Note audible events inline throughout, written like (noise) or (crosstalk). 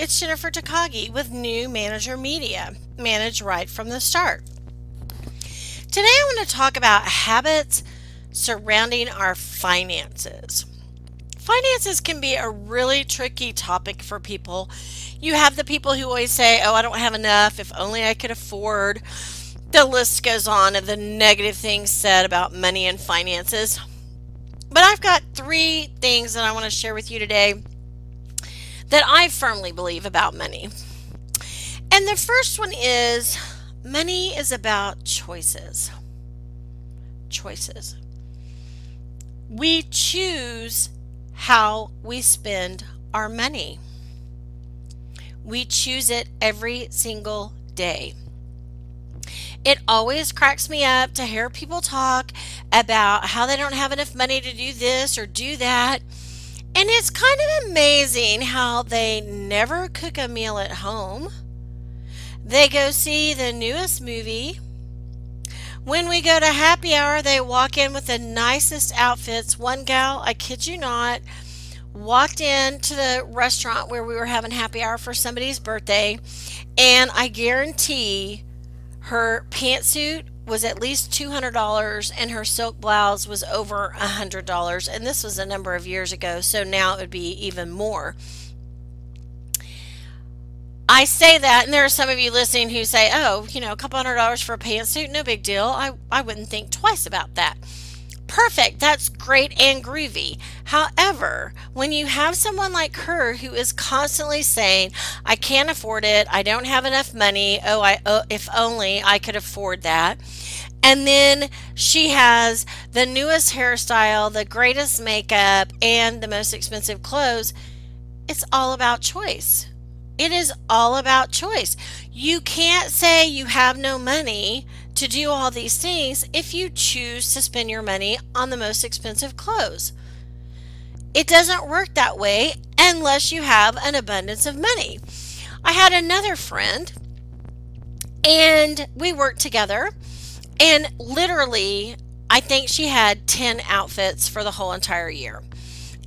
It's Jennifer Takagi with New Manager Media. Manage right from the start. Today I want to talk about habits surrounding our finances. Finances can be a really tricky topic for people. You have the people who always say, Oh, I don't have enough, if only I could afford. The list goes on of the negative things said about money and finances. But I've got three things that I want to share with you today that I firmly believe about money. And the first one is money is about choices. Choices. We choose how we spend our money. We choose it every single day. It always cracks me up to hear people talk about how they don't have enough money to do this or do that. And it's kind of amazing how they never cook a meal at home. They go see the newest movie. When we go to happy hour, they walk in with the nicest outfits. One gal, I kid you not, walked into the restaurant where we were having happy hour for somebody's birthday, and I guarantee her pantsuit was at least $200 and her silk blouse was over $100 and this was a number of years ago so now it would be even more I say that, and there are some of you listening who say, oh, you know, a couple hundred dollars for a pantsuit, no big deal. I, I wouldn't think twice about that. Perfect. That's great and groovy. However, when you have someone like her who is constantly saying, I can't afford it, I don't have enough money, oh, I, oh, if only I could afford that. And then she has the newest hairstyle, the greatest makeup, and the most expensive clothes. It's all about choice. It is all about choice. You can't say you have no money to do all these things if you choose to spend your money on the most expensive clothes. It doesn't work that way unless you have an abundance of money. I had another friend and we worked together, and literally, I think she had 10 outfits for the whole entire year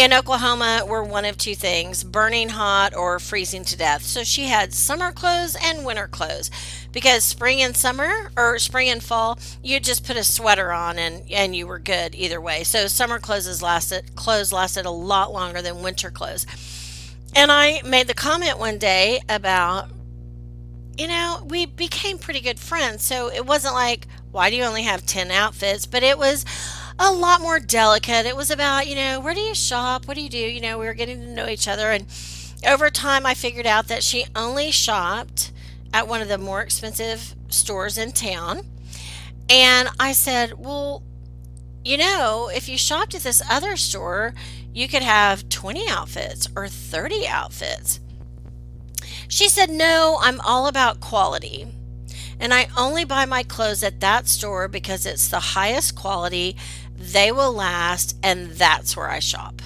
in Oklahoma were one of two things burning hot or freezing to death. So she had summer clothes and winter clothes because spring and summer or spring and fall, you just put a sweater on and, and you were good either way. So summer clothes lasted clothes lasted a lot longer than winter clothes. And I made the comment one day about you know, we became pretty good friends. So it wasn't like, why do you only have 10 outfits? But it was, a lot more delicate. It was about, you know, where do you shop? What do you do? You know, we were getting to know each other. And over time, I figured out that she only shopped at one of the more expensive stores in town. And I said, well, you know, if you shopped at this other store, you could have 20 outfits or 30 outfits. She said, no, I'm all about quality. And I only buy my clothes at that store because it's the highest quality they will last, and that's where I shop.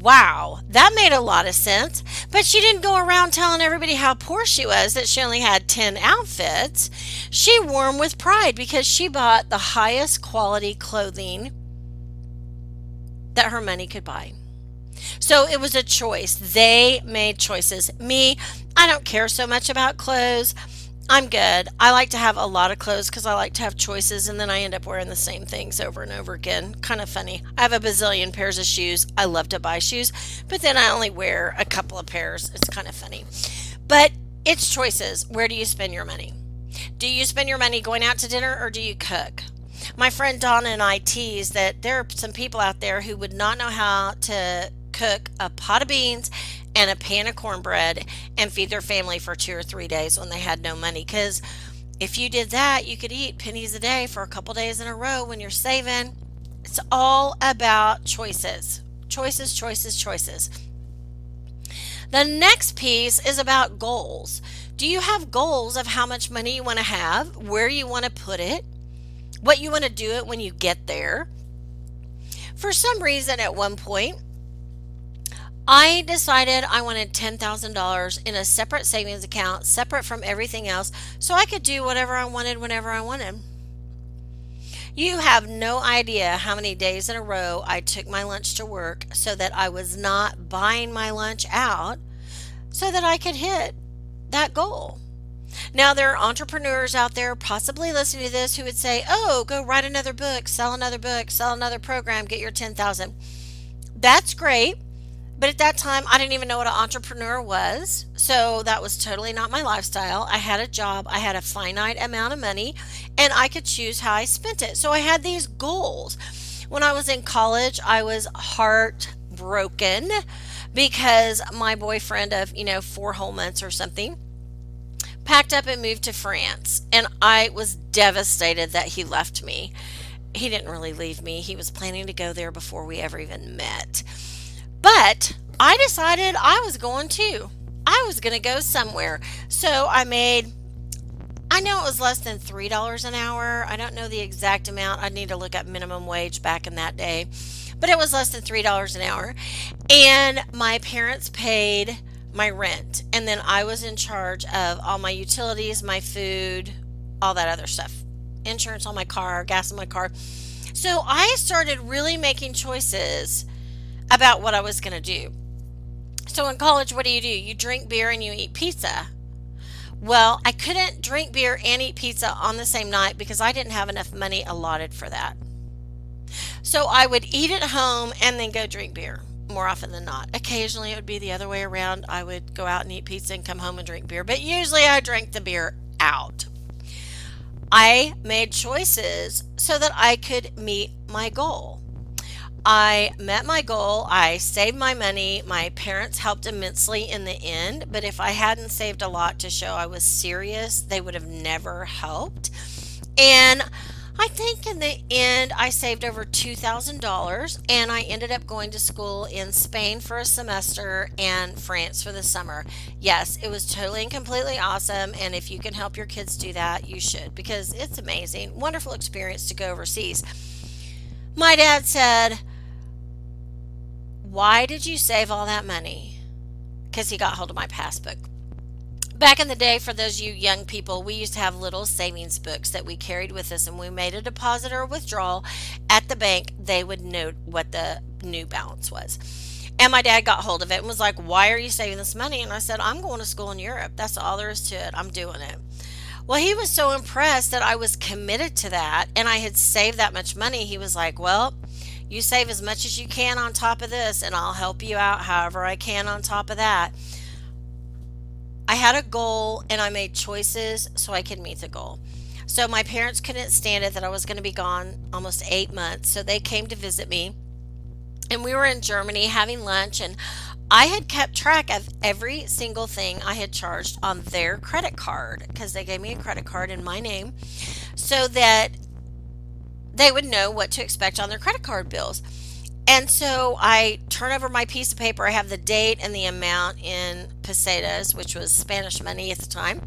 Wow, that made a lot of sense. But she didn't go around telling everybody how poor she was that she only had 10 outfits. She wore them with pride because she bought the highest quality clothing that her money could buy. So it was a choice. They made choices. Me, I don't care so much about clothes. I'm good. I like to have a lot of clothes because I like to have choices and then I end up wearing the same things over and over again. Kind of funny. I have a bazillion pairs of shoes. I love to buy shoes, but then I only wear a couple of pairs. It's kind of funny. But it's choices. Where do you spend your money? Do you spend your money going out to dinner or do you cook? My friend Donna and I tease that there are some people out there who would not know how to cook a pot of beans and a pan of cornbread and feed their family for two or three days when they had no money. Because if you did that, you could eat pennies a day for a couple days in a row when you're saving. It's all about choices. Choices, choices, choices. The next piece is about goals. Do you have goals of how much money you want to have, where you want to put it, what you want to do it when you get there? For some reason, at one point, I decided I wanted $10,000 in a separate savings account, separate from everything else, so I could do whatever I wanted whenever I wanted. You have no idea how many days in a row I took my lunch to work so that I was not buying my lunch out so that I could hit that goal. Now, there are entrepreneurs out there possibly listening to this who would say, Oh, go write another book, sell another book, sell another program, get your 10,000. That's great. But at that time, I didn't even know what an entrepreneur was. So that was totally not my lifestyle. I had a job, I had a finite amount of money, and I could choose how I spent it. So I had these goals. When I was in college, I was heartbroken because my boyfriend of, you know, four whole months or something packed up and moved to France. And I was devastated that he left me. He didn't really leave me, he was planning to go there before we ever even met. But I decided I was going to. I was going to go somewhere. So I made, I know it was less than $3 an hour. I don't know the exact amount. I'd need to look up minimum wage back in that day. But it was less than $3 an hour. And my parents paid my rent. And then I was in charge of all my utilities, my food, all that other stuff insurance on my car, gas in my car. So I started really making choices about what I was going to do. So in college, what do you do? You drink beer and you eat pizza. Well, I couldn't drink beer and eat pizza on the same night because I didn't have enough money allotted for that. So I would eat at home and then go drink beer more often than not. Occasionally it would be the other way around. I would go out and eat pizza and come home and drink beer, but usually I drank the beer out. I made choices so that I could meet my goal. I met my goal. I saved my money. My parents helped immensely in the end, but if I hadn't saved a lot to show I was serious, they would have never helped. And I think in the end, I saved over $2,000 and I ended up going to school in Spain for a semester and France for the summer. Yes, it was totally and completely awesome. And if you can help your kids do that, you should because it's amazing. Wonderful experience to go overseas. My dad said, why did you save all that money? Because he got hold of my passbook. Back in the day, for those you young people, we used to have little savings books that we carried with us, and we made a deposit or a withdrawal at the bank. They would note what the new balance was. And my dad got hold of it and was like, Why are you saving this money? And I said, I'm going to school in Europe. That's all there is to it. I'm doing it. Well, he was so impressed that I was committed to that and I had saved that much money. He was like, Well, you save as much as you can on top of this, and I'll help you out however I can on top of that. I had a goal and I made choices so I could meet the goal. So my parents couldn't stand it that I was going to be gone almost eight months. So they came to visit me. And we were in Germany having lunch, and I had kept track of every single thing I had charged on their credit card because they gave me a credit card in my name so that they would know what to expect on their credit card bills. And so I turn over my piece of paper. I have the date and the amount in pesetas, which was Spanish money at the time,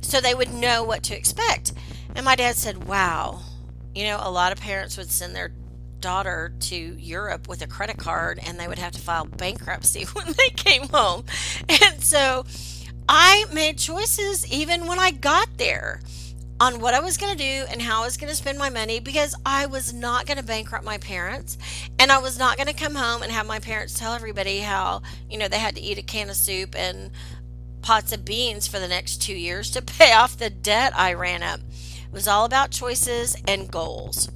so they would know what to expect. And my dad said, Wow, you know, a lot of parents would send their daughter to Europe with a credit card and they would have to file bankruptcy (laughs) when they came home. And so I made choices even when I got there on what I was going to do and how I was going to spend my money because I was not going to bankrupt my parents and I was not going to come home and have my parents tell everybody how, you know, they had to eat a can of soup and pots of beans for the next 2 years to (laughs) pay off the debt I ran up. It was all about choices and goals.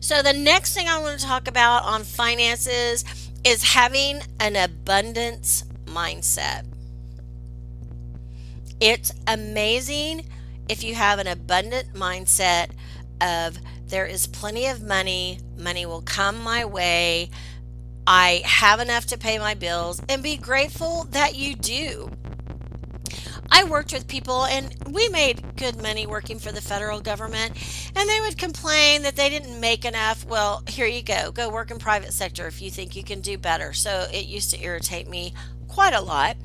So the next thing I want to talk about on finances is having an abundance mindset. It's amazing if you have an abundant mindset of there is plenty of money, money will come my way, I have enough to pay my bills, and be grateful that you do. I worked with people and we made good money working for the federal government and they would complain that they didn't make enough. Well, here you go. Go work in private sector if you think you can do better. So it used to irritate me quite a lot.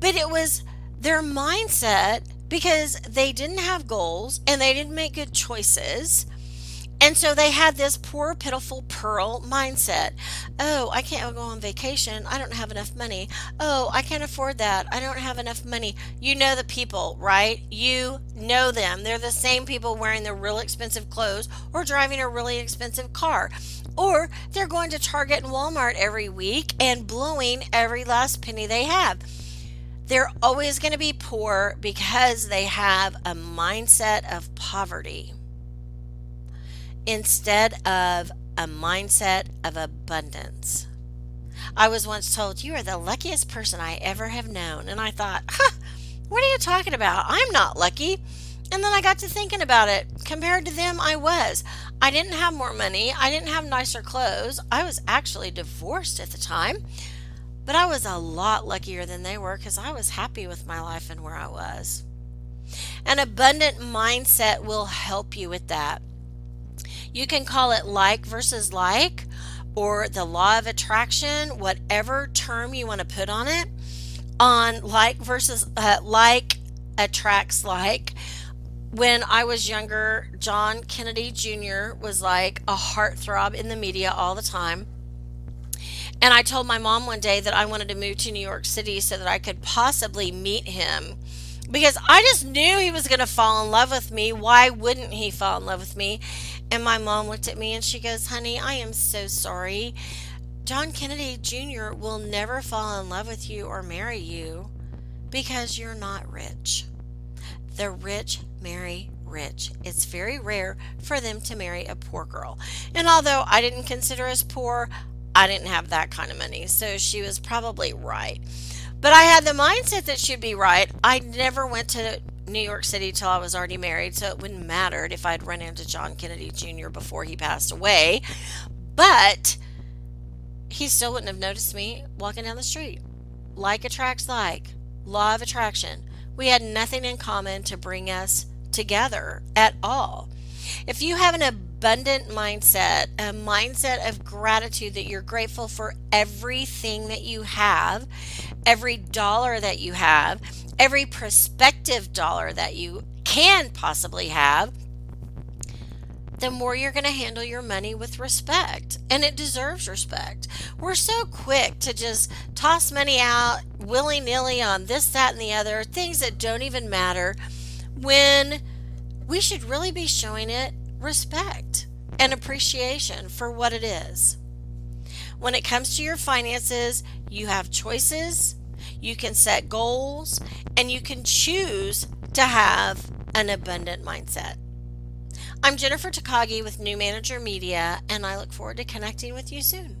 But it was their mindset because they didn't have goals and they didn't make good choices and so they had this poor, pitiful pearl mindset. Oh, I can't go on vacation. I don't have enough money. Oh, I can't afford that. I don't have enough money. You know the people, right? You know them. They're the same people wearing the real expensive clothes or driving a really expensive car. Or they're going to Target and Walmart every week and blowing every last penny they have. They're always going to be poor because they have a mindset of poverty instead of a mindset of abundance. I was once told, You are the luckiest person I ever have known. And I thought, huh, What are you talking about? I'm not lucky. And then I got to thinking about it. Compared to them, I was. I didn't have more money. I didn't have nicer clothes. I was actually divorced at the time. But I was a lot luckier than they were because I was happy with my life and where I was. An abundant mindset will help you with that. You can call it like versus like or the law of attraction, whatever term you want to put on it. On like versus uh, like attracts like. When I was younger, John Kennedy Jr. was like a heartthrob in the media all the time. And I told my mom one day that I wanted to move to New York City so that I could possibly meet him because I just knew he was going to fall in love with me. Why wouldn't he fall in love with me? And my mom looked at me and she goes, Honey, I am so sorry. John Kennedy Jr. will never fall in love with you or marry you because you're not rich. The rich marry rich. It's very rare for them to marry a poor girl. And although I didn't consider us poor, I didn't have that kind of money. So she was probably right. But I had the mindset that she'd be right. I never went to New York City till I was already married, so it wouldn't matter if I'd run into John Kennedy Jr. before he passed away. But he still wouldn't have noticed me walking down the street. Like attracts like, law of attraction. We had nothing in common to bring us together at all. If you have an abundant mindset, a mindset of gratitude that you're grateful for everything that you have, every dollar that you have, every prospective dollar that you can possibly have, the more you're going to handle your money with respect. And it deserves respect. We're so quick to just toss money out willy nilly on this, that, and the other, things that don't even matter, when we should really be showing it respect and appreciation for what it is. When it comes to your finances, you have choices you can set goals, and you can choose to have an abundant mindset. I'm Jennifer Takagi with New Manager Media, and I look forward to connecting with you soon.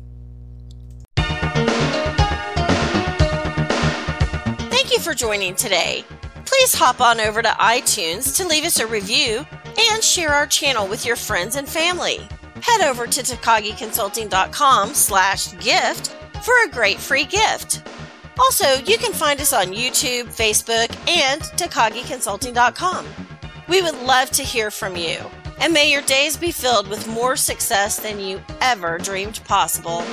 Thank you for joining today. Please hop on over to iTunes to leave us a review and share our channel with your friends and family. Head over to takagiconsulting.com slash gift for a great free gift. Also, you can find us on YouTube, Facebook, and TakagiConsulting.com. We would love to hear from you, and may your days be filled with more success than you ever dreamed possible.